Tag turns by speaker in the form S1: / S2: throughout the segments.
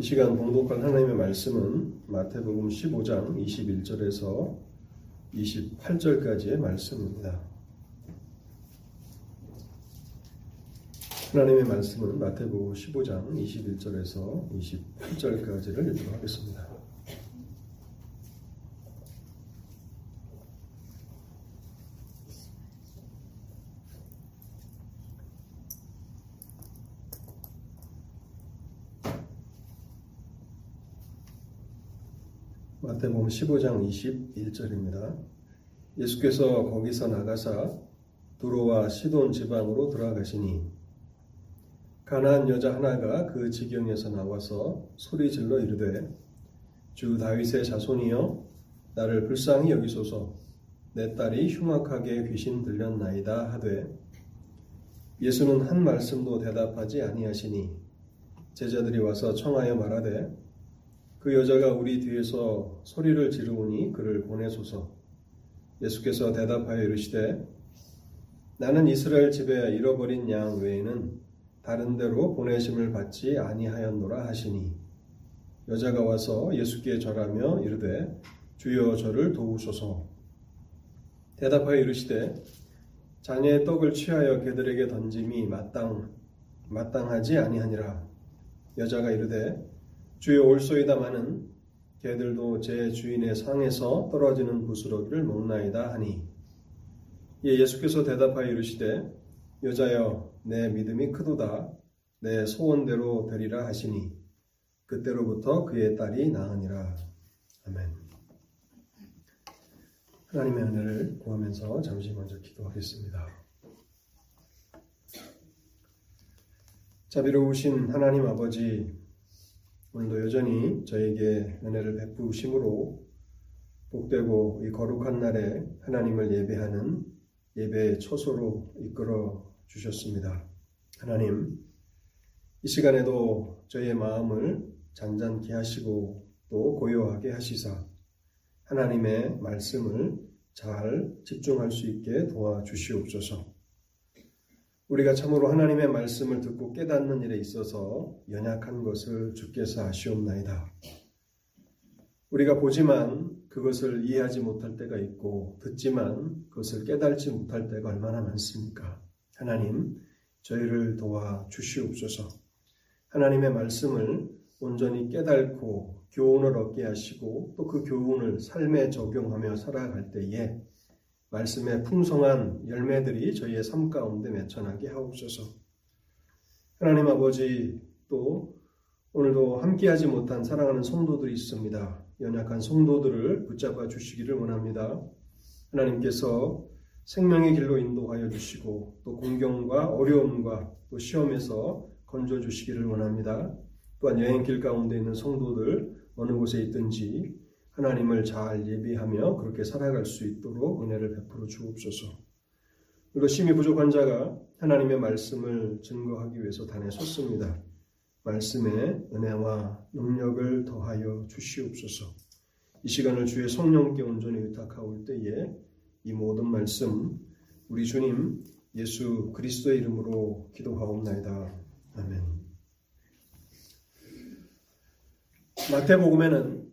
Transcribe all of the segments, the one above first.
S1: 이 시간 봉독할 하나님의 말씀은 마태복음 15장 21절에서 28절까지의 말씀입니다. 하나님의 말씀은 마태복음 15장 21절에서 28절까지를 읽도록 하겠습니다. 마태복음 15장 21절입니다. 예수께서 거기서 나가사 두로와 시돈 지방으로 돌아가시니 가나안 여자 하나가 그 지경에서 나와서 소리질러 이르되 주 다윗의 자손이여 나를 불쌍히 여기소서 내 딸이 흉악하게 귀신 들렸나이다 하되 예수는 한 말씀도 대답하지 아니하시니 제자들이 와서 청하여 말하되 그 여자가 우리 뒤에서 소리를 지르오니 그를 보내소서. 예수께서 대답하여 이르시되 나는 이스라엘 집에 잃어버린 양 외에는 다른 데로 보내심을 받지 아니하였노라 하시니 여자가 와서 예수께 절하며 이르되 주여 저를 도우소서. 대답하여 이르시되 자녀의 떡을 취하여 개들에게 던짐이 마땅 마땅하지 아니하니라. 여자가 이르되 주여 올소이다마는 개들도 제 주인의 상에서 떨어지는 부스러기를 먹나이다 하니. 예, 예수께서 대답하여 이르시되 여자여 내 믿음이 크도다. 내 소원대로 되리라 하시니 그때로부터 그의 딸이 나으니라. 아멘. 하나님의 은혜를 구하면서 잠시 먼저 기도하겠습니다. 자비로우신 하나님 아버지 오늘도 여전히 저에게 은혜를 베푸심으로 복되고 이 거룩한 날에 하나님을 예배하는 예배의 초소로 이끌어 주셨습니다. 하나님, 이 시간에도 저의 마음을 잔잔케 하시고 또 고요하게 하시사 하나님의 말씀을 잘 집중할 수 있게 도와주시옵소서. 우리가 참으로 하나님의 말씀을 듣고 깨닫는 일에 있어서 연약한 것을 주께서 아시옵나이다. 우리가 보지만 그것을 이해하지 못할 때가 있고 듣지만 그것을 깨달지 못할 때가 얼마나 많습니까? 하나님, 저희를 도와 주시옵소서. 하나님의 말씀을 온전히 깨닫고 교훈을 얻게 하시고 또 그 교훈을 삶에 적용하며 살아갈 때에 말씀의 풍성한 열매들이 저희의 삶 가운데 맺혀나게 하옵소서. 하나님 아버지 또 오늘도 함께하지 못한 사랑하는 성도들이 있습니다. 연약한 성도들을 붙잡아 주시기를 원합니다. 하나님께서 생명의 길로 인도하여 주시고 또 공경과 어려움과 또 시험에서 건져 주시기를 원합니다. 또한 여행길 가운데 있는 성도들 어느 곳에 있든지 하나님을 잘 예비하며 그렇게 살아갈 수 있도록 은혜를 베풀어 주옵소서. 그리고 심히 부족한 자가 하나님의 말씀을 증거하기 위해서 단에 섰습니다. 말씀에 은혜와 능력을 더하여 주시옵소서. 이 시간을 주의 성령께 온전히 의탁하올 때에 이 모든 말씀 우리 주님 예수 그리스도의 이름으로 기도하옵나이다. 아멘. 마태복음에는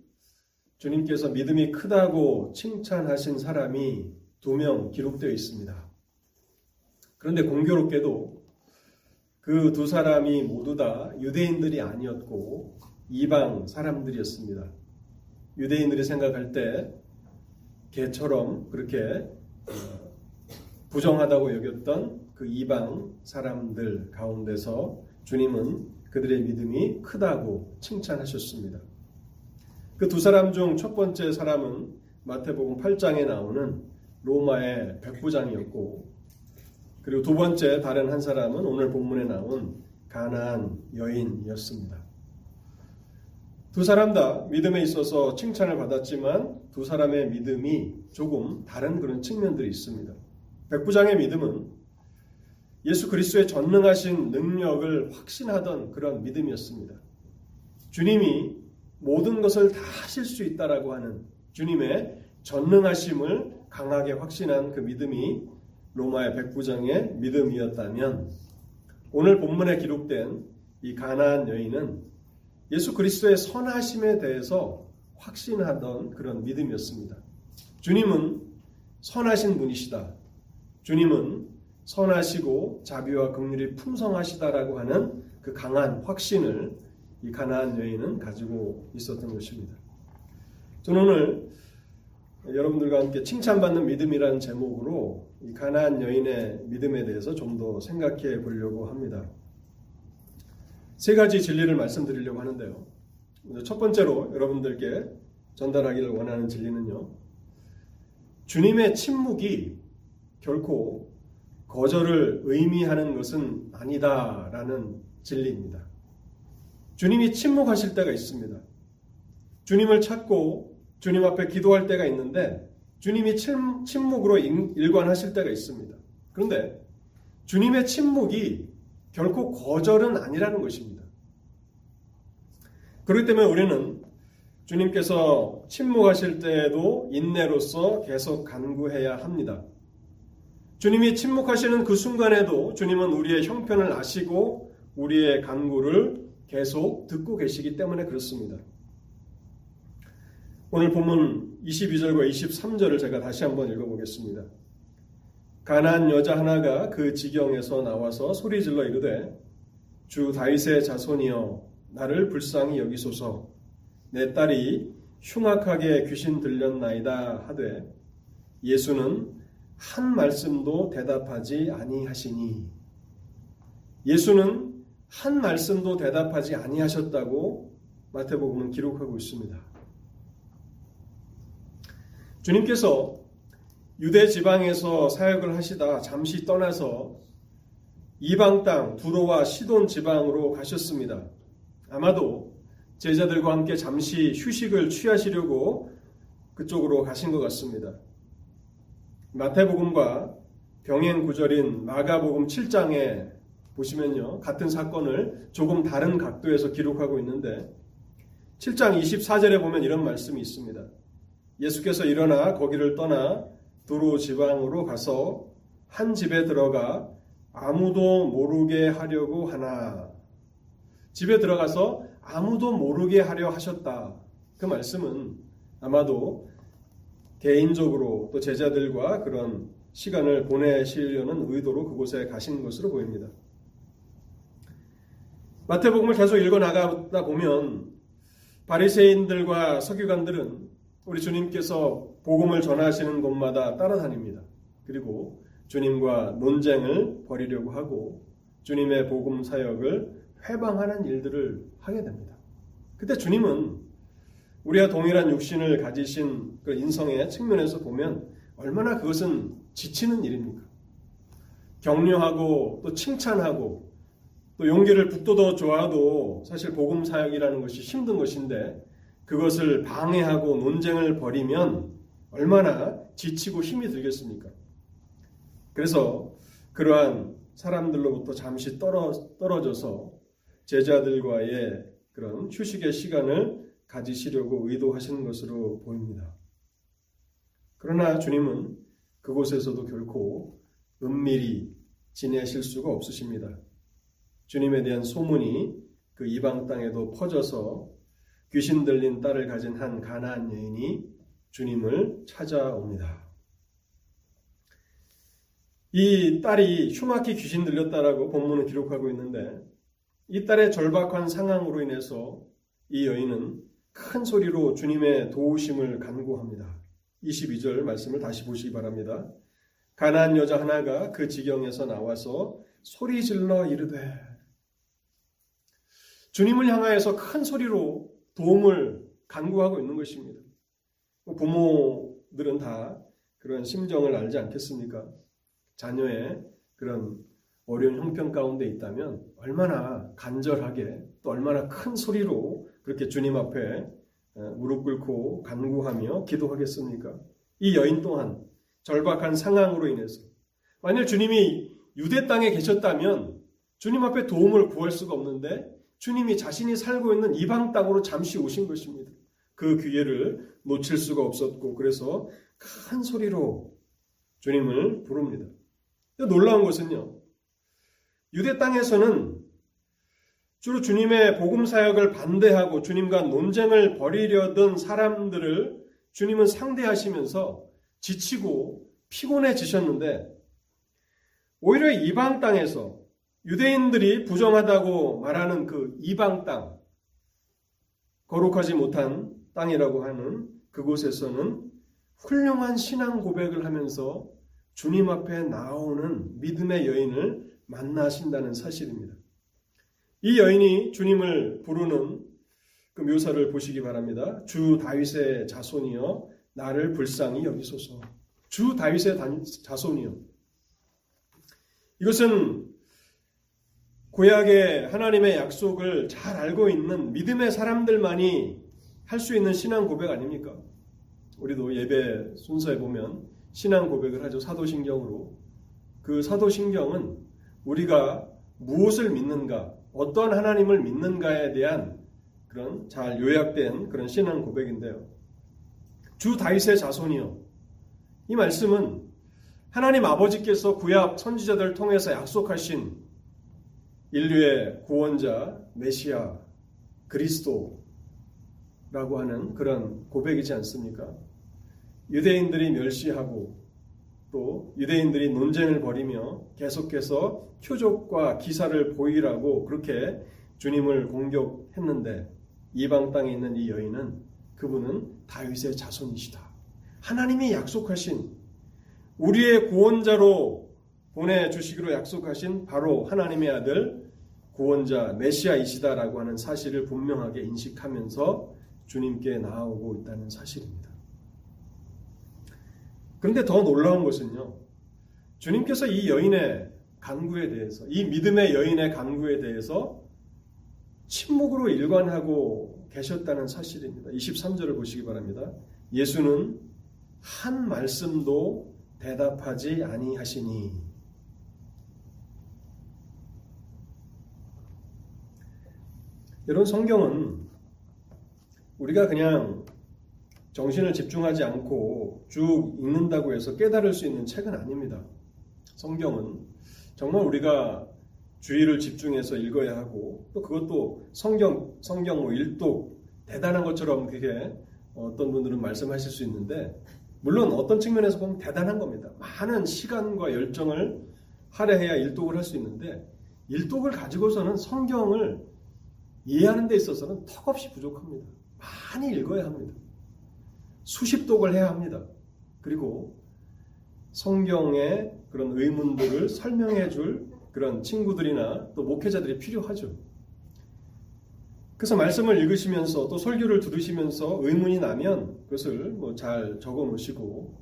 S1: 주님께서 믿음이 크다고 칭찬하신 사람이 두 명 기록되어 있습니다. 그런데 공교롭게도 그 두 사람이 모두 다 유대인들이 아니었고 이방 사람들이었습니다. 유대인들이 생각할 때 개처럼 그렇게 어, 부정하다고 여겼던 그 이방 사람들 가운데서 주님은 그들의 믿음이 크다고 칭찬하셨습니다. 그 두 사람 중 첫 번째 사람은 마태복음 8장에 나오는 로마의 백부장이었고 그리고 두 번째 다른 한 사람은 오늘 본문에 나온 가나안 여인이었습니다. 두 사람 다 믿음에 있어서 칭찬을 받았지만 두 사람의 믿음이 조금 다른 그런 측면들이 있습니다. 백부장의 믿음은 예수 그리스도의 전능하신 능력을 확신하던 그런 믿음이었습니다. 주님이 모든 것을 다 하실 수 있다라고 하는 주님의 전능하심을 강하게 확신한 그 믿음이 로마의 백부장의 믿음이었다면 오늘 본문에 기록된 이 가나안 여인은 예수 그리스도의 선하심에 대해서 확신하던 그런 믿음이었습니다. 주님은 선하신 분이시다. 주님은 선하시고 자비와 긍휼이 풍성하시다라고 하는 그 강한 확신을 이 가나안 여인은 가지고 있었던 것입니다. 저는 오늘 여러분들과 함께 칭찬받는 믿음이라는 제목으로 이 가나안 여인의 믿음에 대해서 좀 더 생각해 보려고 합니다. 세 가지 진리를 말씀드리려고 하는데요. 첫 번째로 여러분들께 전달하기를 원하는 진리는요. 주님의 침묵이 결코 거절을 의미하는 것은 아니다라는 진리입니다. 주님이 침묵하실 때가 있습니다. 주님을 찾고 주님 앞에 기도할 때가 있는데 주님이 침묵으로 일관하실 때가 있습니다. 그런데 주님의 침묵이 결코 거절은 아니라는 것입니다. 그렇기 때문에 우리는 주님께서 침묵하실 때에도 인내로서 계속 간구해야 합니다. 주님이 침묵하시는 그 순간에도 주님은 우리의 형편을 아시고 우리의 간구를 계속 듣고 계시기 때문에 그렇습니다. 오늘 본문 22절과 23절을 제가 다시 한번 읽어보겠습니다. 가난 여자 하나가 그 지경에서 나와서 소리질러 이르되 주 다윗의 자손이여 나를 불쌍히 여기소서 내 딸이 흉악하게 귀신 들렸나이다 하되 예수는 한 말씀도 대답하지 아니하시니 예수는 한 말씀도 대답하지 아니하셨다고 마태복음은 기록하고 있습니다. 주님께서 유대 지방에서 사역을 하시다 잠시 떠나서 이방 땅 두로와 시돈 지방으로 가셨습니다. 아마도 제자들과 함께 잠시 휴식을 취하시려고 그쪽으로 가신 것 같습니다. 마태복음과 병행 구절인 마가복음 7장에 보시면요. 같은 사건을 조금 다른 각도에서 기록하고 있는데 7장 24절에 보면 이런 말씀이 있습니다. 예수께서 일어나 거기를 떠나 두루 지방으로 가서 한 집에 들어가 아무도 모르게 하려고 하나. 집에 들어가서 아무도 모르게 하려 하셨다. 그 말씀은 아마도 개인적으로 또 제자들과 그런 시간을 보내시려는 의도로 그곳에 가신 것으로 보입니다. 마태복음을 계속 읽어 나가다 보면 바리새인들과 서기관들은 우리 주님께서 복음을 전하시는 곳마다 따라다닙니다. 그리고 주님과 논쟁을 벌이려고 하고 주님의 복음 사역을 회방하는 일들을 하게 됩니다. 그때 주님은 우리와 동일한 육신을 가지신 그 인성의 측면에서 보면 얼마나 그것은 지치는 일입니까? 격려하고 또 칭찬하고 또 용기를 북돋워 줘도 사실 복음 사역이라는 것이 힘든 것인데 그것을 방해하고 논쟁을 벌이면 얼마나 지치고 힘이 들겠습니까? 그래서 그러한 사람들로부터 잠시 떨어, 떨어져서 제자들과의 그런 휴식의 시간을 가지시려고 의도하시는 것으로 보입니다. 그러나 주님은 그곳에서도 결코 은밀히 지내실 수가 없으십니다. 주님에 대한 소문이 그 이방 땅에도 퍼져서 귀신 들린 딸을 가진 한 가나안 여인이 주님을 찾아옵니다. 이 딸이 흉악히 귀신 들렸다라고 본문을 기록하고 있는데 이 딸의 절박한 상황으로 인해서 이 여인은 큰 소리로 주님의 도우심을 간구합니다. 22절 말씀을 다시 보시기 바랍니다. 가난 여자 하나가 그 지경에서 나와서 소리 질러 이르되 주님을 향하여서 큰 소리로 도움을 간구하고 있는 것입니다. 부모들은 다 그런 심정을 알지 않겠습니까? 자녀의 그런 어려운 형편 가운데 있다면 얼마나 간절하게 또 얼마나 큰 소리로 그렇게 주님 앞에 무릎 꿇고 간구하며 기도하겠습니까? 이 여인 또한 절박한 상황으로 인해서 만일 주님이 유대 땅에 계셨다면 주님 앞에 도움을 구할 수가 없는데 주님이 자신이 살고 있는 이방 땅으로 잠시 오신 것입니다. 그 기회를 놓칠 수가 없었고 그래서 큰 소리로 주님을 부릅니다. 놀라운 것은요. 유대 땅에서는 주로 주님의 복음 사역을 반대하고 주님과 논쟁을 벌이려던 사람들을 주님은 상대하시면서 지치고 피곤해지셨는데 오히려 이방 땅에서 유대인들이 부정하다고 말하는 그 이방 땅, 거룩하지 못한 땅이라고 하는 그곳에서는 훌륭한 신앙 고백을 하면서 주님 앞에 나오는 믿음의 여인을 만나신다는 사실입니다. 이 여인이 주님을 부르는 그 묘사를 보시기 바랍니다. 주 다윗의 자손이여 나를 불쌍히 여기소서. 주 다윗의 자손이여. 이것은 구약의 하나님의 약속을 잘 알고 있는 믿음의 사람들만이 할 수 있는 신앙 고백 아닙니까? 우리도 예배 순서에 보면 신앙 고백을 하죠. 사도신경으로. 그 사도신경은 우리가 무엇을 믿는가, 어떤 하나님을 믿는가에 대한 그런 잘 요약된 그런 신앙 고백인데요. 주 다윗의 자손이요. 이 말씀은 하나님 아버지께서 구약 선지자들을 통해서 약속하신 인류의 구원자 메시아 그리스도라고 하는 그런 고백이지 않습니까? 유대인들이 멸시하고 또 유대인들이 논쟁을 벌이며 계속해서 표적과 기사를 보이라고 그렇게 주님을 공격했는데 이방 땅에 있는 이 여인은 그분은 다윗의 자손이시다. 하나님이 약속하신 우리의 구원자로 보내 주시기로 약속하신 바로 하나님의 아들 구원자 메시아이시다라고 하는 사실을 분명하게 인식하면서 주님께 나아오고 있다는 사실입니다. 그런데 더 놀라운 것은요. 주님께서 이 여인의 간구에 대해서, 이 믿음의 여인의 간구에 대해서 침묵으로 일관하고 계셨다는 사실입니다. 23절을 보시기 바랍니다. 예수는 한 말씀도 대답하지 아니하시니 이런 성경은 우리가 그냥 정신을 집중하지 않고 쭉 읽는다고 해서 깨달을 수 있는 책은 아닙니다. 성경은 정말 우리가 주의를 집중해서 읽어야 하고 또 그것도 성경 성경 뭐 일독 대단한 것처럼 그게 어떤 분들은 말씀하실 수 있는데 물론 어떤 측면에서 보면 대단한 겁니다. 많은 시간과 열정을 할애해야 일독을 할 수 있는데 일독을 가지고서는 성경을 이해하는 데 있어서는 턱없이 부족합니다. 많이 읽어야 합니다. 수십독을 해야 합니다. 그리고 성경의 그런 의문들을 설명해 줄 그런 친구들이나 또 목회자들이 필요하죠. 그래서 말씀을 읽으시면서 또 설교를 들으시면서 의문이 나면 그것을 뭐 잘 적어 놓으시고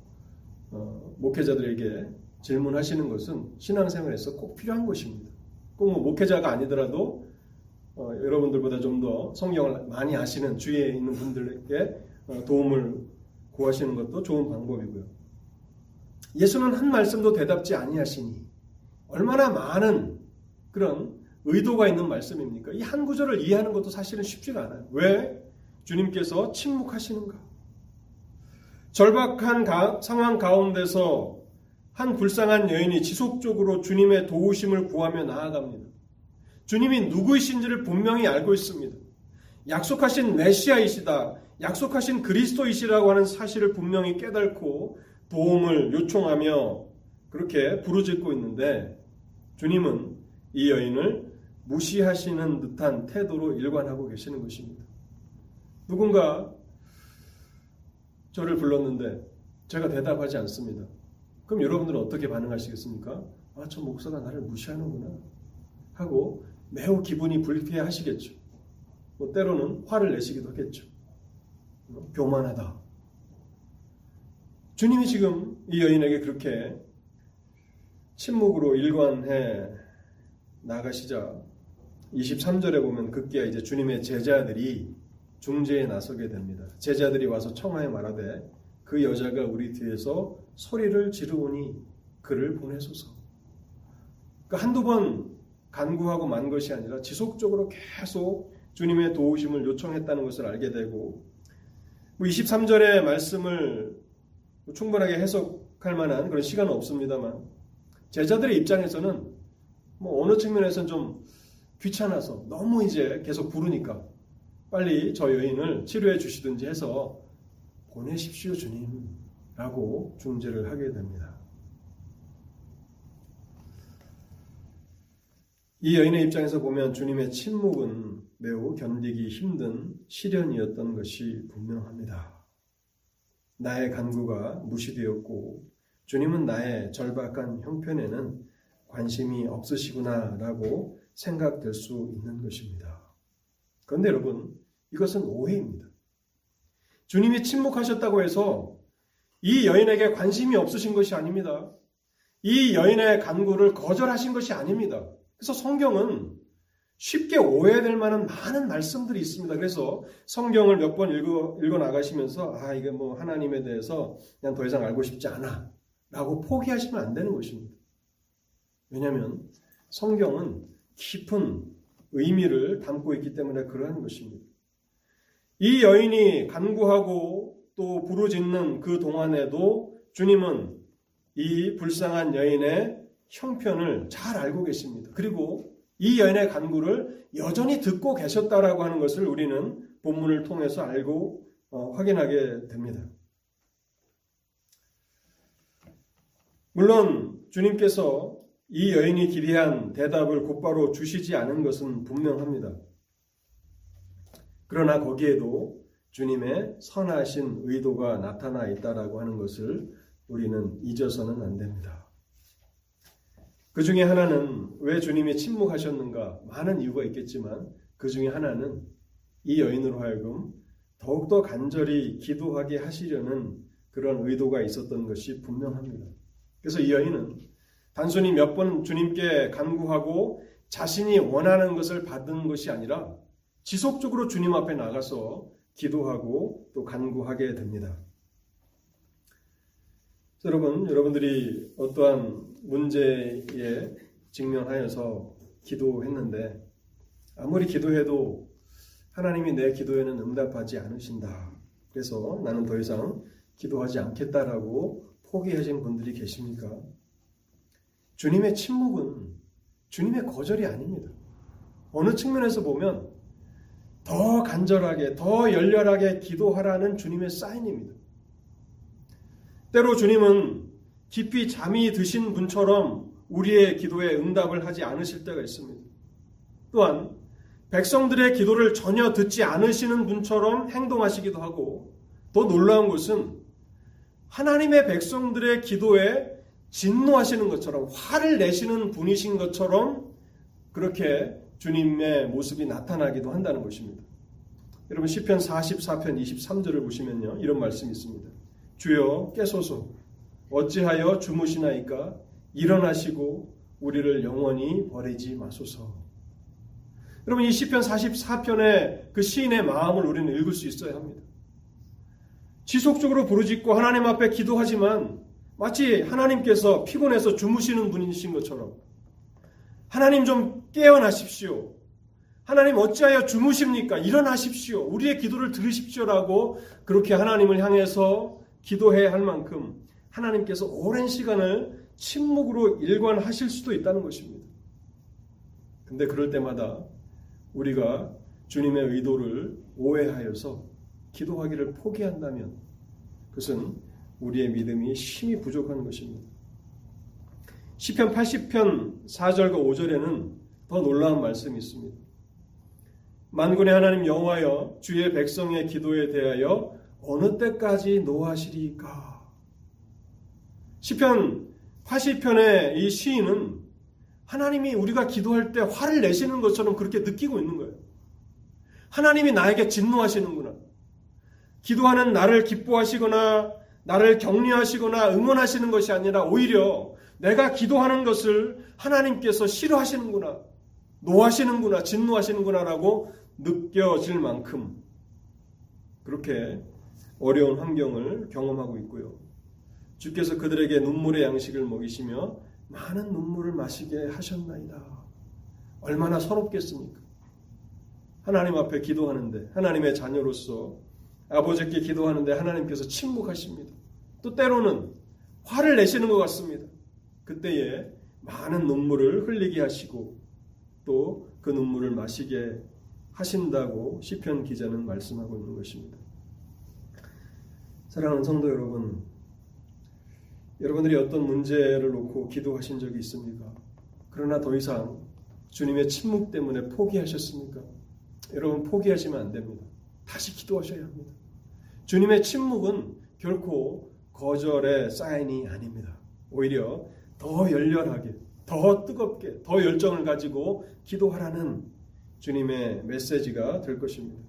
S1: 어, 목회자들에게 질문하시는 것은 신앙생활에서 꼭 필요한 것입니다. 꼭 뭐 목회자가 아니더라도 어, 여러분들보다 좀 더 성경을 많이 아시는 주위에 있는 분들에게 어, 도움을 구하시는 것도 좋은 방법이고요. 예수는 한 말씀도 대답지 아니하시니 얼마나 많은 그런 의도가 있는 말씀입니까? 이 한 구절을 이해하는 것도 사실은 쉽지가 않아요. 왜 주님께서 침묵하시는가? 절박한 가, 상황 가운데서 한 불쌍한 여인이 지속적으로 주님의 도우심을 구하며 나아갑니다. 주님이 누구이신지를 분명히 알고 있습니다. 약속하신 메시아이시다. 약속하신 그리스도이시라고 하는 사실을 분명히 깨닫고 도움을 요청하며 그렇게 부르짖고 있는데 주님은 이 여인을 무시하시는 듯한 태도로 일관하고 계시는 것입니다. 누군가 저를 불렀는데 제가 대답하지 않습니다. 그럼 여러분들은 어떻게 반응하시겠습니까? 아, 저 목사가 나를 무시하는구나. 하고 매우 기분이 불쾌하시겠죠. 뭐 때로는 화를 내시기도 하겠죠. 뭐 교만하다. 주님이 지금 이 여인에게 그렇게 침묵으로 일관해 나가시자 23절에 보면 급기야 이제 주님의 제자들이 중재에 나서게 됩니다. 제자들이 와서 청하에 말하되 그 여자가 우리 뒤에서 소리를 지르오니 그를 보내소서. 그 한두 번 간구하고 만 것이 아니라 지속적으로 계속 주님의 도우심을 요청했다는 것을 알게 되고 23절의 뭐 말씀을 충분하게 해석할 만한 그런 시간은 없습니다만 제자들의 입장에서는 뭐 어느 측면에서는 좀 귀찮아서 너무 이제 계속 부르니까 빨리 저 여인을 치료해 주시든지 해서 보내십시오, 주님. 라고 중재를 하게 됩니다. 이 여인의 입장에서 보면 주님의 침묵은 매우 견디기 힘든 시련이었던 것이 분명합니다. 나의 간구가 무시되었고 주님은 나의 절박한 형편에는 관심이 없으시구나라고 생각될 수 있는 것입니다. 그런데 여러분, 이것은 오해입니다. 주님이 침묵하셨다고 해서 이 여인에게 관심이 없으신 것이 아닙니다. 이 여인의 간구를 거절하신 것이 아닙니다. 그래서 성경은 쉽게 오해될 만한 많은 말씀들이 있습니다. 그래서 성경을 몇 번 읽어, 읽어 나가시면서, 아, 이게 뭐 하나님에 대해서 그냥 더 이상 알고 싶지 않아. 라고 포기하시면 안 되는 것입니다. 왜냐하면 성경은 깊은 의미를 담고 있기 때문에 그러한 것입니다. 이 여인이 간구하고 또 부르짖는 그 동안에도 주님은 이 불쌍한 여인의 형편을 잘 알고 계십니다. 그리고 이 여인의 간구를 여전히 듣고 계셨다라고 하는 것을 우리는 본문을 통해서 알고 어, 확인하게 됩니다. 물론 주님께서 이 여인이 기리한 대답을 곧바로 주시지 않은 것은 분명합니다. 그러나 거기에도 주님의 선하신 의도가 나타나 있다라고 하는 것을 우리는 잊어서는 안 됩니다. 그 중에 하나는 왜 주님이 침묵하셨는가? 많은 이유가 있겠지만 그 중에 하나는 이 여인으로 하여금 더욱더 간절히 기도하게 하시려는 그런 의도가 있었던 것이 분명합니다. 그래서 이 여인은 단순히 몇 번 주님께 간구하고 자신이 원하는 것을 받은 것이 아니라 지속적으로 주님 앞에 나가서 기도하고 또 간구하게 됩니다. 여러분, 여러분들이 어떠한 문제에 직면하여서 기도했는데 아무리 기도해도 하나님이 내 기도에는 응답하지 않으신다. 그래서 나는 더 이상 기도하지 않겠다라고 포기하신 분들이 계십니까? 주님의 침묵은 주님의 거절이 아닙니다. 어느 측면에서 보면 더 간절하게, 더 열렬하게 기도하라는 주님의 사인입니다. 때로 주님은 깊이 잠이 드신 분처럼 우리의 기도에 응답을 하지 않으실 때가 있습니다. 또한 백성들의 기도를 전혀 듣지 않으시는 분처럼 행동하시기도 하고 더 놀라운 것은 하나님의 백성들의 기도에 진노하시는 것처럼 화를 내시는 분이신 것처럼 그렇게 주님의 모습이 나타나기도 한다는 것입니다. 여러분 시편 44편 23절을 보시면요. 이런 말씀이 있습니다. 주여 깨소서 어찌하여 주무시나이까 일어나시고 우리를 영원히 버리지 마소서. 여러분 이 시편 44편의 그 시인의 마음을 우리는 읽을 수 있어야 합니다. 지속적으로 부르짖고 하나님 앞에 기도하지만 마치 하나님께서 피곤해서 주무시는 분이신 것처럼 하나님 좀 깨어나십시오. 하나님 어찌하여 주무십니까? 일어나십시오. 우리의 기도를 들으십시오라고 그렇게 하나님을 향해서 기도해야 할 만큼 하나님께서 오랜 시간을 침묵으로 일관하실 수도 있다는 것입니다. 근데 그럴 때마다 우리가 주님의 의도를 오해하여서 기도하기를 포기한다면 그것은 우리의 믿음이 심히 부족한 것입니다. 시편 80편 4절과 5절에는 더 놀라운 말씀이 있습니다. 만군의 하나님 여호와여 주의 백성의 기도에 대하여 어느 때까지 노하시리까? 시편 80편의 이 시인은 하나님이 우리가 기도할 때 화를 내시는 것처럼 그렇게 느끼고 있는 거예요. 하나님이 나에게 진노하시는구나. 기도하는 나를 기뻐하시거나 나를 격려하시거나 응원하시는 것이 아니라 오히려 내가 기도하는 것을 하나님께서 싫어하시는구나. 노하시는구나, 진노하시는구나라고 느껴질 만큼 그렇게 어려운 환경을 경험하고 있고요. 주께서 그들에게 눈물의 양식을 먹이시며 많은 눈물을 마시게 하셨나이다. 얼마나 서럽겠습니까? 하나님 앞에 기도하는데, 하나님의 자녀로서 아버지께 기도하는데 하나님께서 침묵하십니다. 또 때로는 화를 내시는 것 같습니다. 그때에 많은 눈물을 흘리게 하시고 또 그 눈물을 마시게 하신다고 시편 기자는 말씀하고 있는 것입니다. 사랑하는 성도 여러분, 여러분들이 어떤 문제를 놓고 기도하신 적이 있습니까? 그러나 더 이상 주님의 침묵 때문에 포기하셨습니까? 여러분 포기하시면 안 됩니다. 다시 기도하셔야 합니다. 주님의 침묵은 결코 거절의 사인이 아닙니다. 오히려 더 열렬하게, 더 뜨겁게, 더 열정을 가지고 기도하라는 주님의 메시지가 될 것입니다.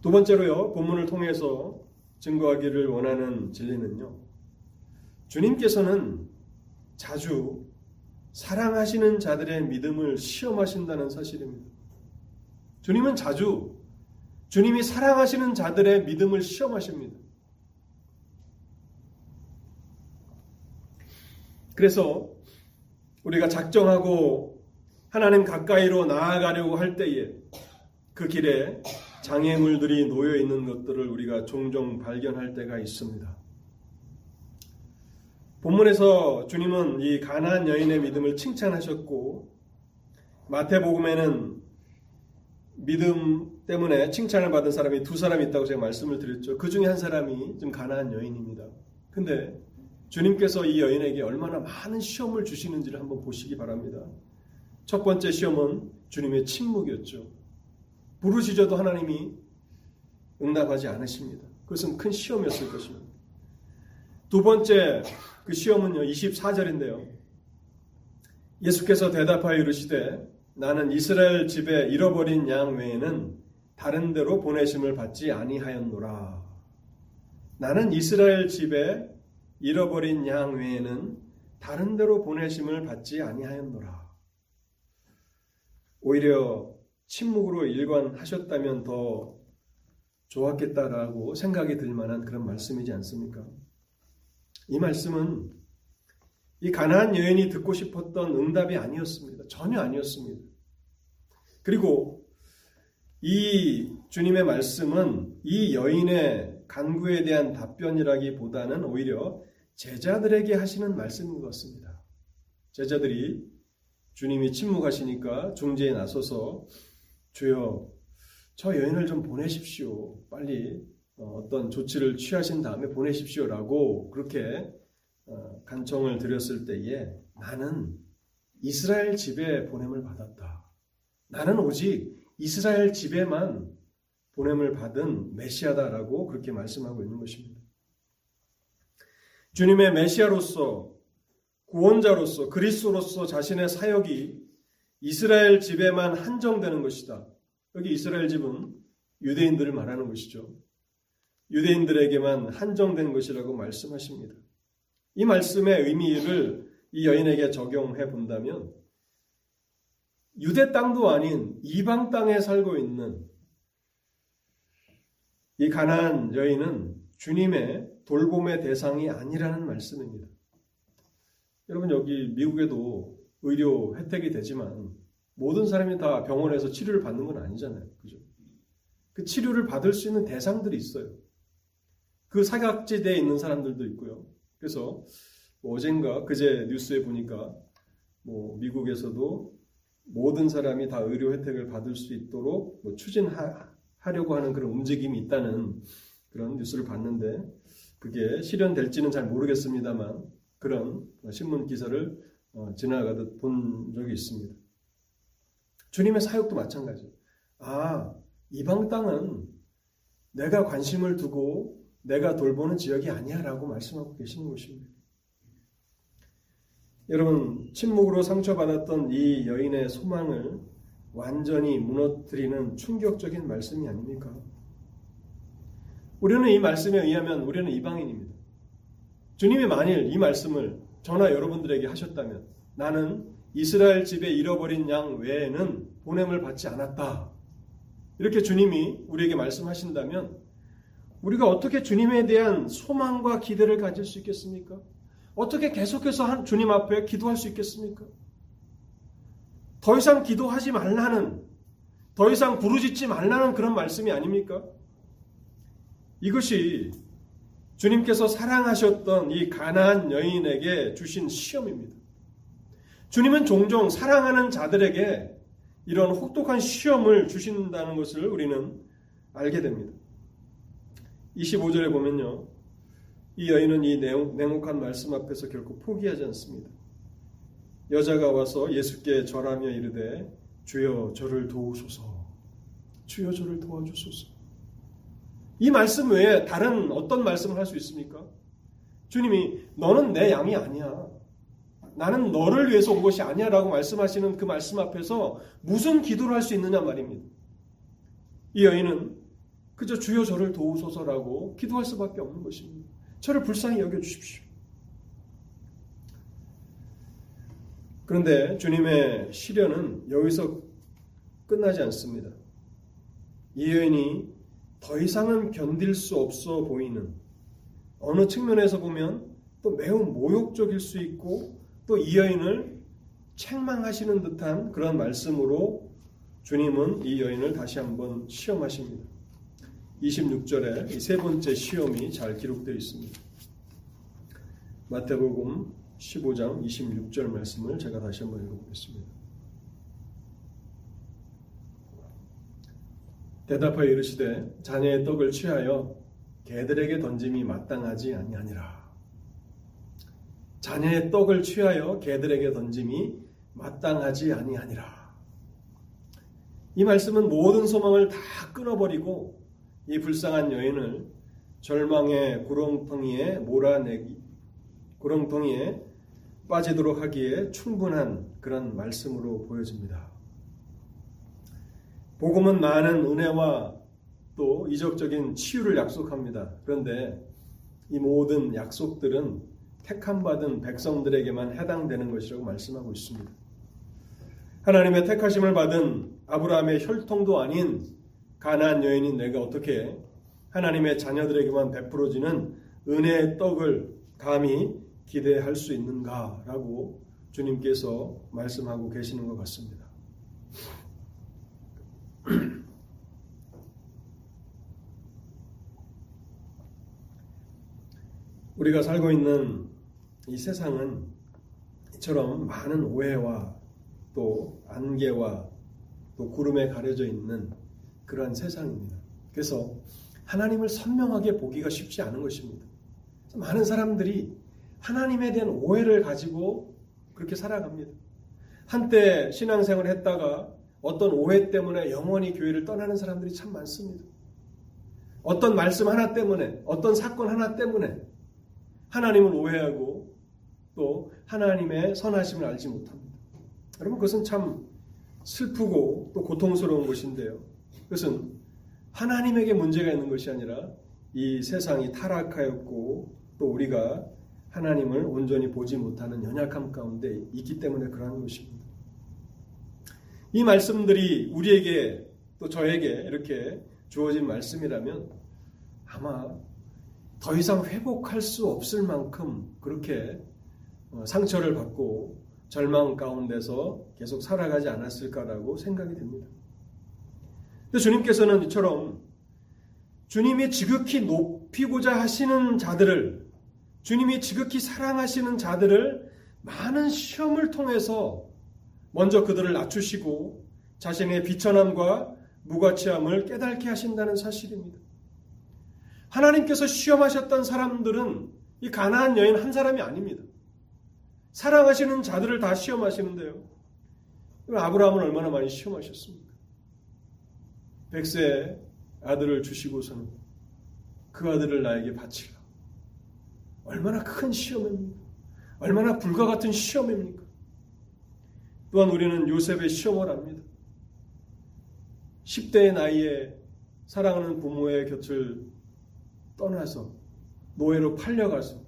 S1: 두 번째로요, 본문을 통해서 증거하기를 원하는 진리는요, 주님께서는 자주 사랑하시는 자들의 믿음을 시험하신다는 사실입니다. 주님은 자주 주님이 사랑하시는 자들의 믿음을 시험하십니다. 그래서 우리가 작정하고 하나님 가까이로 나아가려고 할 때에 그 길에 장애물들이 놓여 있는 것들을 우리가 종종 발견할 때가 있습니다. 본문에서 주님은 이 가나안 여인의 믿음을 칭찬하셨고 마태복음에는 믿음 때문에 칭찬을 받은 사람이 두 사람이 있다고 제가 말씀을 드렸죠. 그 중에 한 사람이 좀 가나안 여인입니다. 근데 주님께서 이 여인에게 얼마나 많은 시험을 주시는지를 한번 보시기 바랍니다. 첫 번째 시험은 주님의 침묵이었죠. 부르시져도 하나님이 응답하지 않으십니다. 그것은 큰 시험이었을 것입니다. 두 번째 그 시험은요, 24절인데요. 예수께서 대답하여 이르시되 나는 이스라엘 집에 잃어버린 양 외에는 다른 데로 보내심을 받지 아니하였노라. 나는 이스라엘 집에 잃어버린 양 외에는 다른 데로 보내심을 받지 아니하였노라. 오히려 침묵으로 일관하셨다면 더 좋았겠다라고 생각이 들 만한 그런 말씀이지 않습니까? 이 말씀은 이 가나안 여인이 듣고 싶었던 응답이 아니었습니다. 전혀 아니었습니다. 그리고 이 주님의 말씀은 이 여인의 간구에 대한 답변이라기보다는 오히려 제자들에게 하시는 말씀인 것 같습니다. 제자들이 주님이 침묵하시니까 중재에 나서서 주여 저 여인을 좀 보내십시오. 빨리 어, 어떤 조치를 취하신 다음에 보내십시오라고 그렇게 어, 간청을 드렸을 때에 나는 이스라엘 집에 보냄을 받았다. 나는 오직 이스라엘 집에만 보냄을 받은 메시아다라고 그렇게 말씀하고 있는 것입니다. 주님의 메시아로서 구원자로서 그리스도로서 자신의 사역이 이스라엘 집에만 한정되는 것이다. 여기 이스라엘 집은 유대인들을 말하는 것이죠. 유대인들에게만 한정된 것이라고 말씀하십니다. 이 말씀의 의미를 이 여인에게 적용해 본다면 유대 땅도 아닌 이방 땅에 살고 있는 이 가나안 여인은 주님의 돌봄의 대상이 아니라는 말씀입니다. 여러분 여기 미국에도 의료 혜택이 되지만 모든 사람이 다 병원에서 치료를 받는 건 아니잖아요. 그죠? 그 치료를 받을 수 있는 대상들이 있어요. 그 사각지대에 있는 사람들도 있고요. 그래서 뭐 어젠가 그제 뉴스에 보니까 뭐 미국에서도 모든 사람이 다 의료 혜택을 받을 수 있도록 뭐 추진하려고 하는 그런 움직임이 있다는 그런 뉴스를 봤는데 그게 실현될지는 잘 모르겠습니다만 그런 신문 기사를 어, 지나가듯 본 적이 있습니다. 주님의 사역도 마찬가지. 아, 이방 땅은 내가 관심을 두고 내가 돌보는 지역이 아니야라고 말씀하고 계시는 것입니다. 여러분, 침묵으로 상처받았던 이 여인의 소망을 완전히 무너뜨리는 충격적인 말씀이 아닙니까? 우리는 이 말씀에 의하면 우리는 이방인입니다. 주님이 만일 이 말씀을 저나 여러분들에게 하셨다면 나는 이스라엘 집에 잃어버린 양 외에는 보냄을 받지 않았다. 이렇게 주님이 우리에게 말씀하신다면 우리가 어떻게 주님에 대한 소망과 기대를 가질 수 있겠습니까? 어떻게 계속해서 주님 앞에 기도할 수 있겠습니까? 더 이상 기도하지 말라는, 더 이상 부르짖지 말라는 그런 말씀이 아닙니까? 이것이 주님께서 사랑하셨던 이 가나안 여인에게 주신 시험입니다. 주님은 종종 사랑하는 자들에게 이런 혹독한 시험을 주신다는 것을 우리는 알게 됩니다. 25절에 보면요. 이 여인은 이 냉혹한 말씀 앞에서 결코 포기하지 않습니다. 여자가 와서 예수께 절하며 이르되 주여 저를 도우소서. 주여 저를 도와주소서. 이 말씀 외에 다른 어떤 말씀을 할 수 있습니까? 주님이 너는 내 양이 아니야. 나는 너를 위해서 온 것이 아니야 라고 말씀하시는 그 말씀 앞에서 무슨 기도를 할 수 있느냐 말입니다. 이 여인은 그저 주여 저를 도우소서라고 기도할 수밖에 없는 것입니다. 저를 불쌍히 여겨 주십시오. 그런데 주님의 시련은 여기서 끝나지 않습니다. 이 여인이 더 이상은 견딜 수 없어 보이는 어느 측면에서 보면 또 매우 모욕적일 수 있고 또 이 여인을 책망하시는 듯한 그런 말씀으로 주님은 이 여인을 다시 한번 시험하십니다. 26절에 이 세 번째 시험이 잘 기록되어 있습니다. 마태복음 15장 26절 말씀을 제가 다시 한번 읽어보겠습니다. 대답하여 이르시되 자녀의 떡을 취하여 개들에게 던짐이 마땅하지 아니하니라. 자녀의 떡을 취하여 개들에게 던짐이 마땅하지 아니하니라. 이 말씀은 모든 소망을 다 끊어버리고 이 불쌍한 여인을 절망의 구렁텅이에 몰아내기 구렁텅이에 빠지도록 하기에 충분한 그런 말씀으로 보여집니다. 복음은 많은 은혜와 또 이적적인 치유를 약속합니다. 그런데 이 모든 약속들은 택함받은 백성들에게만 해당되는 것이라고 말씀하고 있습니다. 하나님의 택하심을 받은 아브라함의 혈통도 아닌 가나안 여인인 내가 어떻게 하나님의 자녀들에게만 베풀어지는 은혜의 떡을 감히 기대할 수 있는가라고 주님께서 말씀하고 계시는 것 같습니다. 우리가 살고 있는 이 세상은 이처럼 많은 오해와 또 안개와 또 구름에 가려져 있는 그러한 세상입니다. 그래서 하나님을 선명하게 보기가 쉽지 않은 것입니다. 많은 사람들이 하나님에 대한 오해를 가지고 그렇게 살아갑니다. 한때 신앙생활을 했다가 어떤 오해 때문에 영원히 교회를 떠나는 사람들이 참 많습니다. 어떤 말씀 하나 때문에, 어떤 사건 하나 때문에 하나님을 오해하고 또 하나님의 선하심을 알지 못합니다. 여러분, 그것은 참 슬프고 또 고통스러운 것인데요. 그것은 하나님에게 문제가 있는 것이 아니라 이 세상이 타락하였고 또 우리가 하나님을 온전히 보지 못하는 연약함 가운데 있기 때문에 그러한 것입니다. 이 말씀들이 우리에게 또 저에게 이렇게 주어진 말씀이라면 아마 더 이상 회복할 수 없을 만큼 그렇게 어, 상처를 받고 절망 가운데서 계속 살아가지 않았을까라고 생각이 됩니다. 근데 주님께서는 이처럼 주님이 지극히 높이고자 하시는 자들을 주님이 지극히 사랑하시는 자들을 많은 시험을 통해서 먼저 그들을 낮추시고 자신의 비천함과 무가치함을 깨닫게 하신다는 사실입니다. 하나님께서 시험하셨던 사람들은 이 가나안 여인 한 사람이 아닙니다. 사랑하시는 자들을 다 시험하시는데요. 아브라함은 얼마나 많이 시험하셨습니까? 백세 아들을 주시고서는 그 아들을 나에게 바치라. 얼마나 큰 시험입니까? 얼마나 불과 같은 시험입니까? 또한 우리는 요셉의 시험을 압니다. 10대의 나이에 사랑하는 부모의 곁을 떠나서 노예로 팔려가서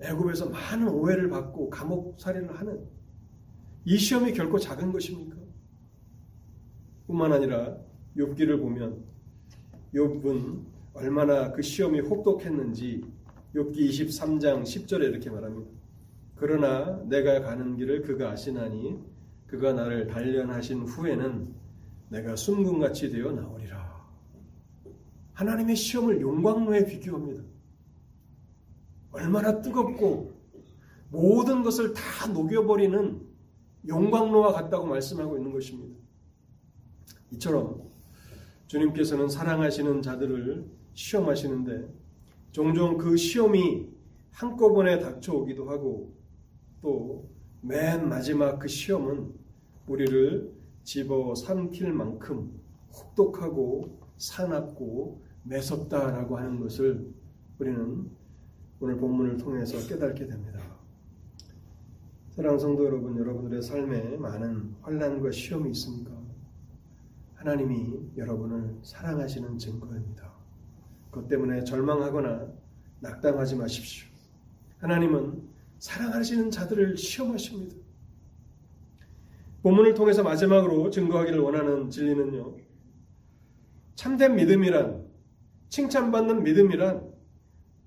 S1: 애굽에서 많은 오해를 받고 감옥 살이를 하는 이 시험이 결코 작은 것입니까? 뿐만 아니라 욥기를 보면 욥은 얼마나 그 시험이 혹독했는지 욥기 23장 10절에 이렇게 말합니다. 그러나 내가 가는 길을 그가 아시나니 그가 나를 단련하신 후에는 내가 순금같이 되어 나오리라. 하나님의 시험을 용광로에 비교합니다. 얼마나 뜨겁고 모든 것을 다 녹여버리는 용광로와 같다고 말씀하고 있는 것입니다. 이처럼 주님께서는 사랑하시는 자들을 시험하시는데 종종 그 시험이 한꺼번에 닥쳐오기도 하고 또 맨 마지막 그 시험은 우리를 집어 삼킬 만큼 혹독하고 사납고 매섭다라고 하는 것을 우리는 오늘 본문을 통해서 깨닫게 됩니다. 사랑하는 성도 여러분, 여러분들의 삶에 많은 환란과 시험이 있습니까? 하나님이 여러분을 사랑하시는 증거입니다. 그것 때문에 절망하거나 낙담하지 마십시오. 하나님은 사랑하시는 자들을 시험하십니다. 본문을 통해서 마지막으로 증거하기를 원하는 진리는요. 참된 믿음이란 칭찬받는 믿음이란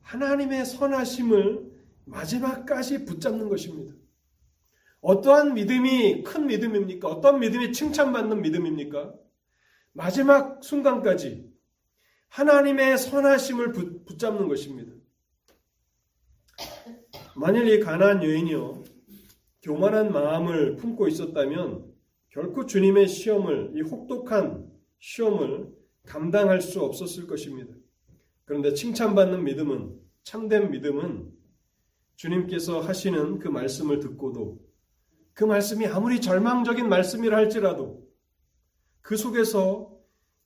S1: 하나님의 선하심을 마지막까지 붙잡는 것입니다. 어떠한 믿음이 큰 믿음입니까? 어떤 믿음이 칭찬받는 믿음입니까? 마지막 순간까지 하나님의 선하심을 붙잡는 것입니다. 만일 이 가난 여인이요 교만한 마음을 품고 있었다면 결코 주님의 시험을 이 혹독한 시험을 감당할 수 없었을 것입니다. 그런데 칭찬받는 믿음은 참된 믿음은 주님께서 하시는 그 말씀을 듣고도 그 말씀이 아무리 절망적인 말씀이라 할지라도 그 속에서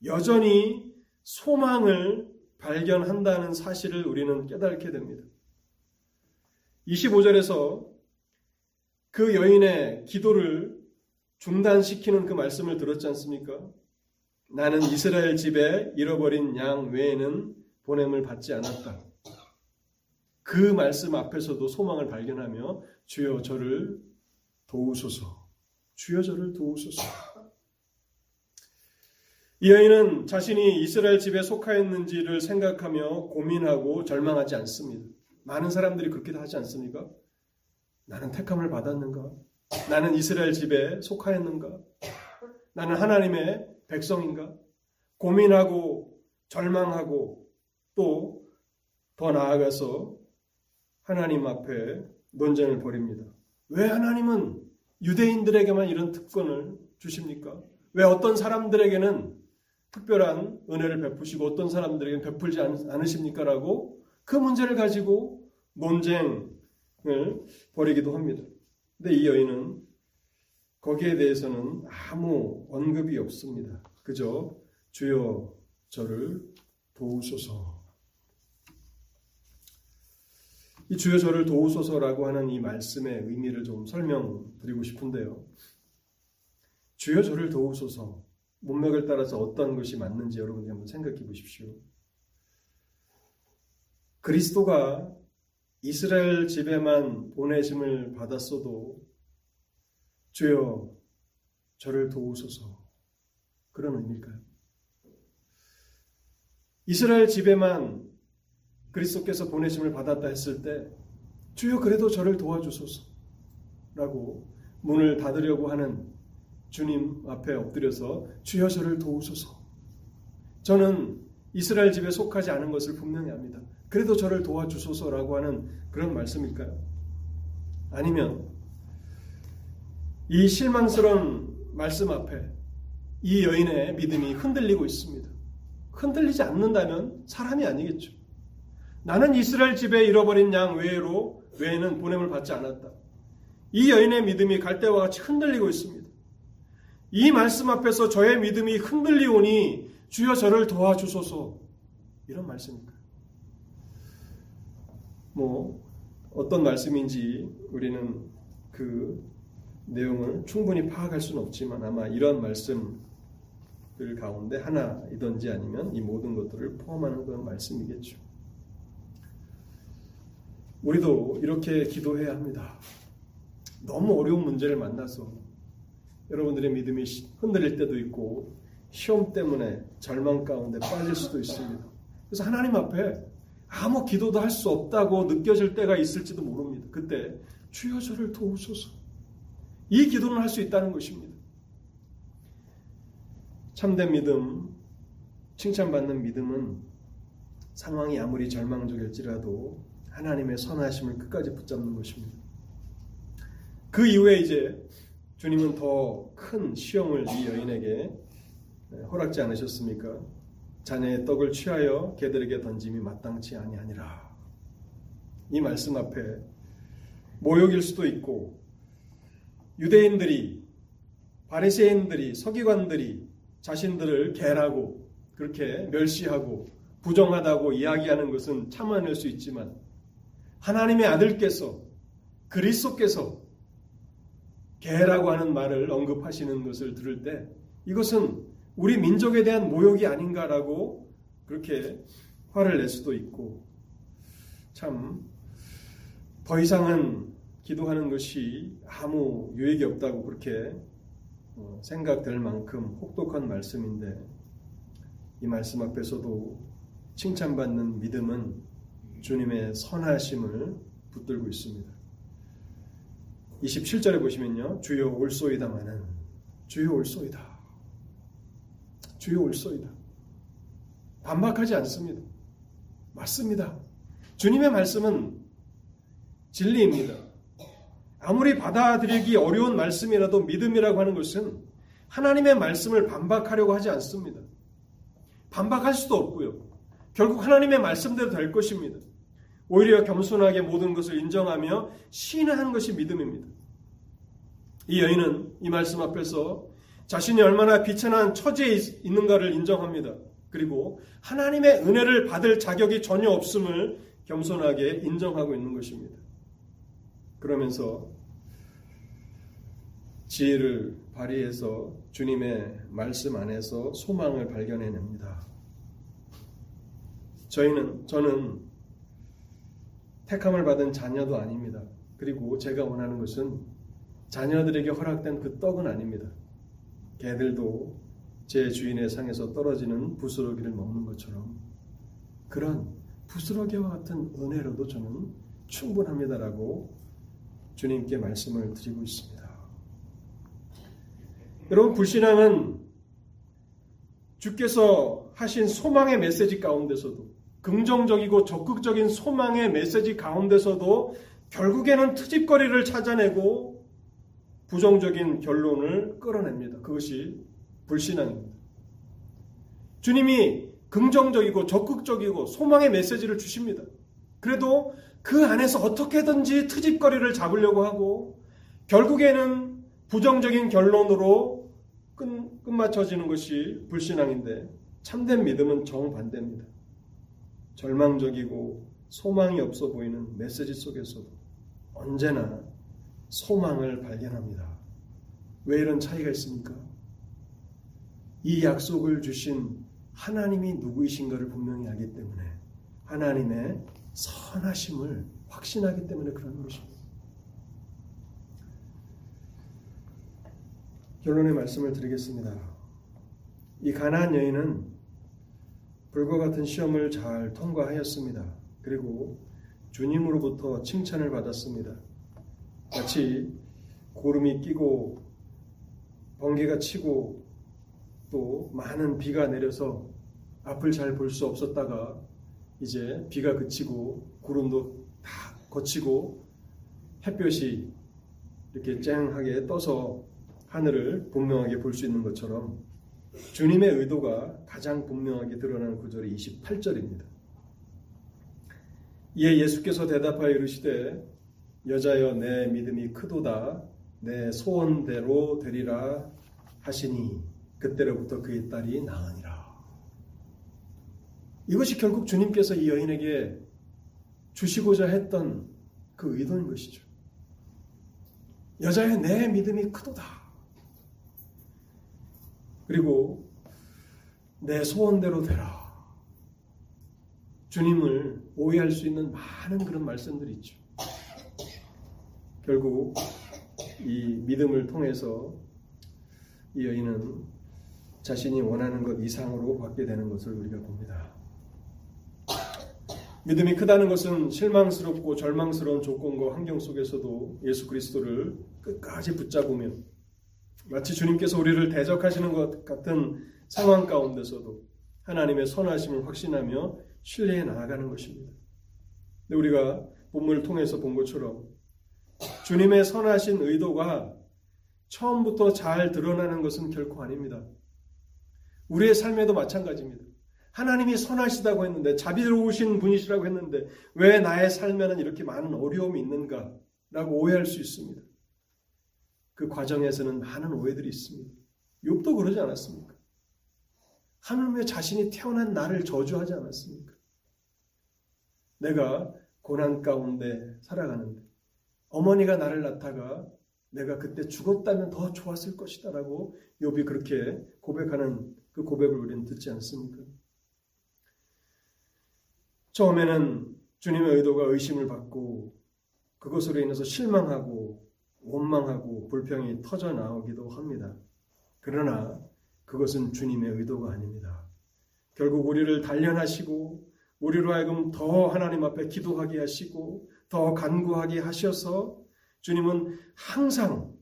S1: 여전히 소망을 발견한다는 사실을 우리는 깨닫게 됩니다. 25절에서 그 여인의 기도를 중단시키는 그 말씀을 들었지 않습니까? 나는 이스라엘 집에 잃어버린 양 외에는 보냄을 받지 않았다. 그 말씀 앞에서도 소망을 발견하며 주여 저를 도우소서. 주여 저를 도우소서. 이 여인은 자신이 이스라엘 집에 속하였는지를 생각하며 고민하고 절망하지 않습니다. 많은 사람들이 그렇게 하지 않습니까? 나는 택함을 받았는가? 나는 이스라엘 집에 속하였는가? 나는 하나님의 백성인가? 고민하고 절망하고 또 더 나아가서 하나님 앞에 논쟁을 벌입니다. 왜 하나님은 유대인들에게만 이런 특권을 주십니까? 왜 어떤 사람들에게는 특별한 은혜를 베푸시고 어떤 사람들에게는 베풀지 않으십니까? 라고 그 문제를 가지고 논쟁 벌이기도 합니다. 근데 이 여인은 거기에 대해서는 아무 언급이 없습니다. 그저 주여 저를 도우소서. 이 주여 저를 도우소서라고 하는 이 말씀의 의미를 좀 설명드리고 싶은데요. 주여 저를 도우소서. 문맥을 따라서 어떤 것이 맞는지 여러분이 한번 생각해 보십시오. 그리스도가 이스라엘 집에만 보내심을 받았어도 주여 저를 도우소서 그런 의미일까요? 이스라엘 집에만 그리스도께서 보내심을 받았다 했을 때 주여 그래도 저를 도와주소서 라고 문을 닫으려고 하는 주님 앞에 엎드려서 주여 저를 도우소서 저는 이스라엘 집에 속하지 않은 것을 분명히 압니다. 그래도 저를 도와주소서라고 하는 그런 말씀일까요? 아니면 이 실망스러운 말씀 앞에 이 여인의 믿음이 흔들리고 있습니다. 흔들리지 않는다면 사람이 아니겠죠. 나는 이스라엘 집에 잃어버린 양 외로 외에는 보냄을 받지 않았다. 이 여인의 믿음이 갈대와 같이 흔들리고 있습니다. 이 말씀 앞에서 저의 믿음이 흔들리오니 주여 저를 도와주소서 이런 말씀입니다. 뭐 어떤 말씀인지 우리는 그 내용을 충분히 파악할 수는 없지만 아마 이런 말씀들 가운데 하나이든지 아니면 이 모든 것들을 포함하는 그런 말씀이겠죠. 우리도 이렇게 기도해야 합니다. 너무 어려운 문제를 만나서 여러분들의 믿음이 흔들릴 때도 있고 시험 때문에 절망 가운데 빠질 수도 있습니다. 그래서 하나님 앞에 아무 기도도 할 수 없다고 느껴질 때가 있을지도 모릅니다. 그때 주여 저를 도우소서. 이 기도는 할 수 있다는 것입니다. 참된 믿음, 칭찬받는 믿음은 상황이 아무리 절망적일지라도 하나님의 선하심을 끝까지 붙잡는 것입니다. 그 이후에 이제 주님은 더 큰 시험을 이 여인에게 허락지 않으셨습니까? 자녀의 떡을 취하여 개들에게 던짐이 마땅치 아니하니라. 이 말씀 앞에 모욕일 수도 있고 유대인들이 바리새인들이 서기관들이 자신들을 개라고 그렇게 멸시하고 부정하다고 이야기하는 것은 참아낼 수 있지만 하나님의 아들께서 그리스도께서 개라고 하는 말을 언급하시는 것을 들을 때 이것은 우리 민족에 대한 모욕이 아닌가라고 그렇게 화를 낼 수도 있고 참 더 이상은 기도하는 것이 아무 유익이 없다고 그렇게 어, 생각될 만큼 혹독한 말씀인데 이 말씀 앞에서도 칭찬받는 믿음은 주님의 선하심을 붙들고 있습니다. 27절에 보시면요. 주여 올소이다마는 주여 올소이다. 주여 올소이다. 반박하지 않습니다. 맞습니다. 주님의 말씀은 진리입니다. 아무리 받아들이기 어려운 말씀이라도 믿음이라고 하는 것은 하나님의 말씀을 반박하려고 하지 않습니다. 반박할 수도 없고요. 결국 하나님의 말씀대로 될 것입니다. 오히려 겸손하게 모든 것을 인정하며 신뢰하는 것이 믿음입니다. 이 여인은 이 말씀 앞에서 자신이 얼마나 비천한 처지에 있는가를 인정합니다. 그리고 하나님의 은혜를 받을 자격이 전혀 없음을 겸손하게 인정하고 있는 것입니다. 그러면서 지혜를 발휘해서 주님의 말씀 안에서 소망을 발견해냅니다. 저희는, 저는 택함을 받은 자녀도 아닙니다. 그리고 제가 원하는 것은 자녀들에게 허락된 그 떡은 아닙니다. 개들도 제 주인의 상에서 떨어지는 부스러기를 먹는 것처럼 그런 부스러기와 같은 은혜로도 저는 충분합니다라고 주님께 말씀을 드리고 있습니다. 여러분, 불신앙은 주께서 하신 소망의 메시지 가운데서도 긍정적이고 적극적인 소망의 메시지 가운데서도 결국에는 트집거리를 찾아내고 부정적인 결론을 끌어냅니다. 그것이 불신앙입니다. 주님이 긍정적이고 적극적이고 소망의 메시지를 주십니다. 그래도 그 안에서 어떻게든지 트집거리를 잡으려고 하고 결국에는 부정적인 결론으로 끝, 끝마쳐지는 것이 불신앙인데 참된 믿음은 정반대입니다. 절망적이고 소망이 없어 보이는 메시지 속에서도 언제나 소망을 발견합니다. 왜 이런 차이가 있습니까? 이 약속을 주신 하나님이 누구이신가를 분명히 알기 때문에 하나님의 선하심을 확신하기 때문에 그런 것입니다. 결론의 말씀을 드리겠습니다. 이 가나안 여인은 불과 같은 시험을 잘 통과하였습니다. 그리고 주님으로부터 칭찬을 받았습니다. 마치 고름이 끼고 번개가 치고 또 많은 비가 내려서 앞을 잘 볼 수 없었다가 이제 비가 그치고 구름도 다 거치고 햇볕이 이렇게 쨍하게 떠서 하늘을 분명하게 볼 수 있는 것처럼 주님의 의도가 가장 분명하게 드러나는 구절이 28절입니다. 이에 예수께서 대답하여 이르시되 여자여 내 믿음이 크도다 내 소원대로 되리라 하시니 그때로부터 그의 딸이 나으니라. 이것이 결국 주님께서 이 여인에게 주시고자 했던 그 의도인 것이죠. 여자의 내 믿음이 크도다. 그리고 내 소원대로 되라. 주님을 오해할 수 있는 많은 그런 말씀들이 있죠. 결국 이 믿음을 통해서 이 여인은 자신이 원하는 것 이상으로 받게 되는 것을 우리가 봅니다. 믿음이 크다는 것은 실망스럽고 절망스러운 조건과 환경 속에서도 예수 그리스도를 끝까지 붙잡으며 마치 주님께서 우리를 대적하시는 것 같은 상황 가운데서도 하나님의 선하심을 확신하며 신뢰해 나아가는 것입니다. 근데 우리가 본문을 통해서 본 것처럼 주님의 선하신 의도가 처음부터 잘 드러나는 것은 결코 아닙니다. 우리의 삶에도 마찬가지입니다. 하나님이 선하시다고 했는데 자비로우신 분이시라고 했는데 왜 나의 삶에는 이렇게 많은 어려움이 있는가? 라고 오해할 수 있습니다. 그 과정에서는 많은 오해들이 있습니다. 욥도 그러지 않았습니까? 하나님의 자신이 태어난 나를 저주하지 않았습니까? 내가 고난 가운데 살아가는데 어머니가 나를 낳다가 내가 그때 죽었다면 더 좋았을 것이다라고 욥이 그렇게 고백하는 그 고백을 우리는 듣지 않습니까? 처음에는 주님의 의도가 의심을 받고 그것으로 인해서 실망하고 원망하고 불평이 터져 나오기도 합니다. 그러나 그것은 주님의 의도가 아닙니다. 결국 우리를 단련하시고 우리로 하여금 더 하나님 앞에 기도하게 하시고 더 간구하게 하셔서 주님은 항상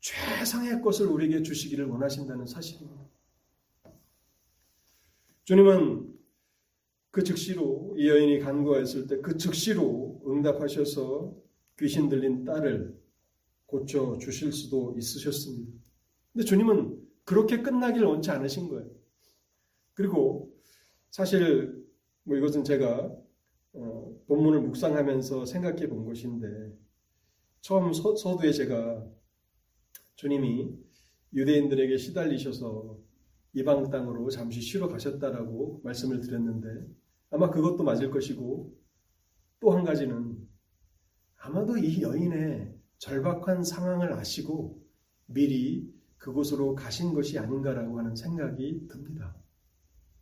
S1: 최상의 것을 우리에게 주시기를 원하신다는 사실입니다. 주님은 그 즉시로 이 여인이 간구하였을 때 그 즉시로 응답하셔서 귀신 들린 딸을 고쳐 주실 수도 있으셨습니다. 근데 주님은 그렇게 끝나길 원치 않으신 거예요. 그리고 사실 뭐 이것은 제가 어, 본문을 묵상하면서 생각해 본 것인데 처음 서, 서두에 제가 주님이 유대인들에게 시달리셔서 이방 땅으로 잠시 쉬러 가셨다라고 말씀을 드렸는데 아마 그것도 맞을 것이고 또 한 가지는 아마도 이 여인의 절박한 상황을 아시고 미리 그곳으로 가신 것이 아닌가라고 하는 생각이 듭니다.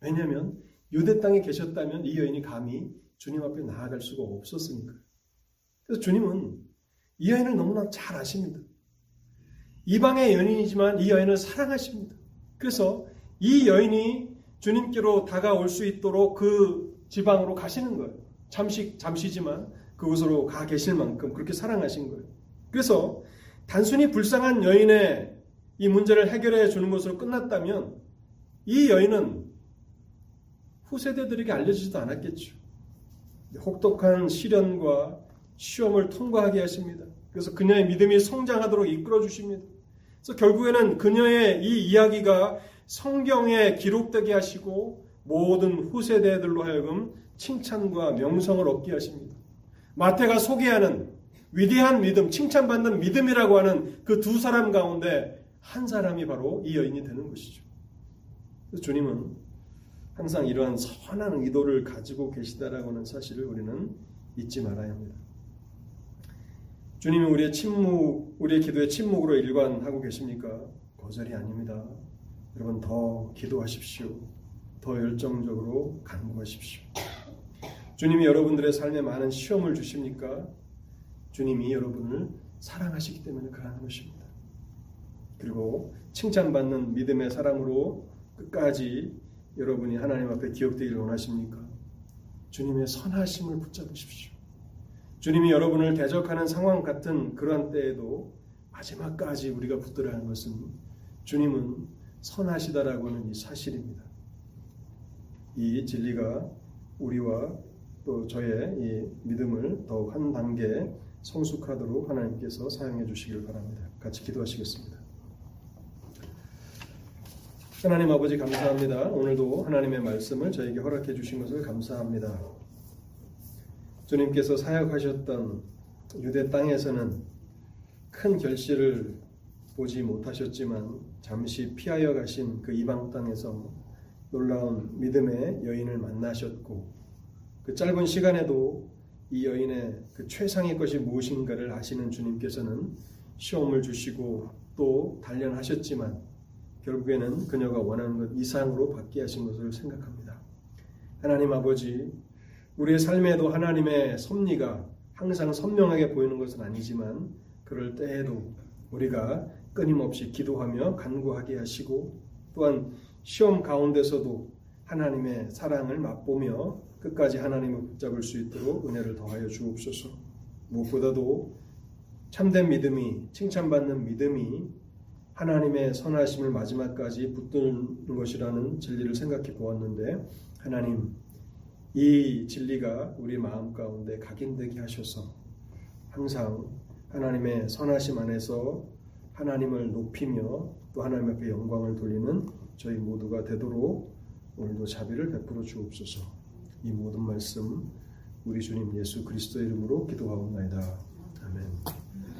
S1: 왜냐하면 유대 땅에 계셨다면 이 여인이 감히 주님 앞에 나아갈 수가 없었으니까. 그래서 주님은 이 여인을 너무나 잘 아십니다. 이방의 연인이지만 이 여인을 사랑하십니다. 그래서 이 여인이 주님께로 다가올 수 있도록 그 지방으로 가시는 거예요. 잠시, 잠시지만 그곳으로 가 계실 만큼 그렇게 사랑하신 거예요. 그래서 단순히 불쌍한 여인의 이 문제를 해결해 주는 것으로 끝났다면 이 여인은 후세대들에게 알려지지도 않았겠죠. 혹독한 시련과 시험을 통과하게 하십니다. 그래서 그녀의 믿음이 성장하도록 이끌어 주십니다. 그래서 결국에는 그녀의 이 이야기가 성경에 기록되게 하시고 모든 후세대들로 하여금 칭찬과 명성을 얻게 하십니다. 마태가 소개하는 위대한 믿음, 칭찬받는 믿음이라고 하는 그 두 사람 가운데 한 사람이 바로 이 여인이 되는 것이죠. 주님은 항상 이러한 선한 의도를 가지고 계시다라고 하는 사실을 우리는 잊지 말아야 합니다. 주님은 우리의 침묵, 우리의 기도의 침묵으로 일관하고 계십니까? 거절이 아닙니다. 여러분 더 기도하십시오. 더 열정적으로 간구하십시오. 주님이 여러분들의 삶에 많은 시험을 주십니까? 주님이 여러분을 사랑하시기 때문에 그러는 것입니다. 그리고 칭찬받는 믿음의 사랑으로 끝까지 여러분이 하나님 앞에 기억되기를 원하십니까? 주님의 선하심을 붙잡으십시오. 주님이 여러분을 대적하는 상황 같은 그러한 때에도 마지막까지 우리가 붙들어야 하는 것은 주님은 선하시다라고 하는 이 사실입니다. 이 진리가 우리와 또 저의 이 믿음을 더욱 한 단계 성숙하도록 하나님께서 사용해 주시길 바랍니다. 같이 기도하시겠습니다. 하나님 아버지 감사합니다. 오늘도 하나님의 말씀을 저에게 허락해 주신 것을 감사합니다. 주님께서 사역하셨던 유대 땅에서는 큰 결실을 보지 못하셨지만 잠시 피하여 가신 그 이방 땅에서 놀라운 믿음의 여인을 만나셨고 그 짧은 시간에도 이 여인의 그 최상의 것이 무엇인가를 아시는 주님께서는 시험을 주시고 또 단련하셨지만 결국에는 그녀가 원하는 것 이상으로 받게 하신 것을 생각합니다. 하나님 아버지, 우리의 삶에도 하나님의 섭리가 항상 선명하게 보이는 것은 아니지만 그럴 때에도 우리가 끊임없이 기도하며 간구하게 하시고 또한 시험 가운데서도 하나님의 사랑을 맛보며 끝까지 하나님을 붙잡을 수 있도록 은혜를 더하여 주옵소서. 무엇보다도 참된 믿음이 칭찬받는 믿음이 하나님의 선하심을 마지막까지 붙드는 것이라는 진리를 생각해 보았는데 하나님 이 진리가 우리 마음 가운데 각인되게 하셔서 항상 하나님의 선하심 안에서 하나님을 높이며 또 하나님 앞에 영광을 돌리는 저희 모두가 되도록 오늘도 자비를 베풀어 주옵소서. 이 모든 말씀 우리 주님 예수 그리스도의 이름으로 기도하옵나이다. 아멘.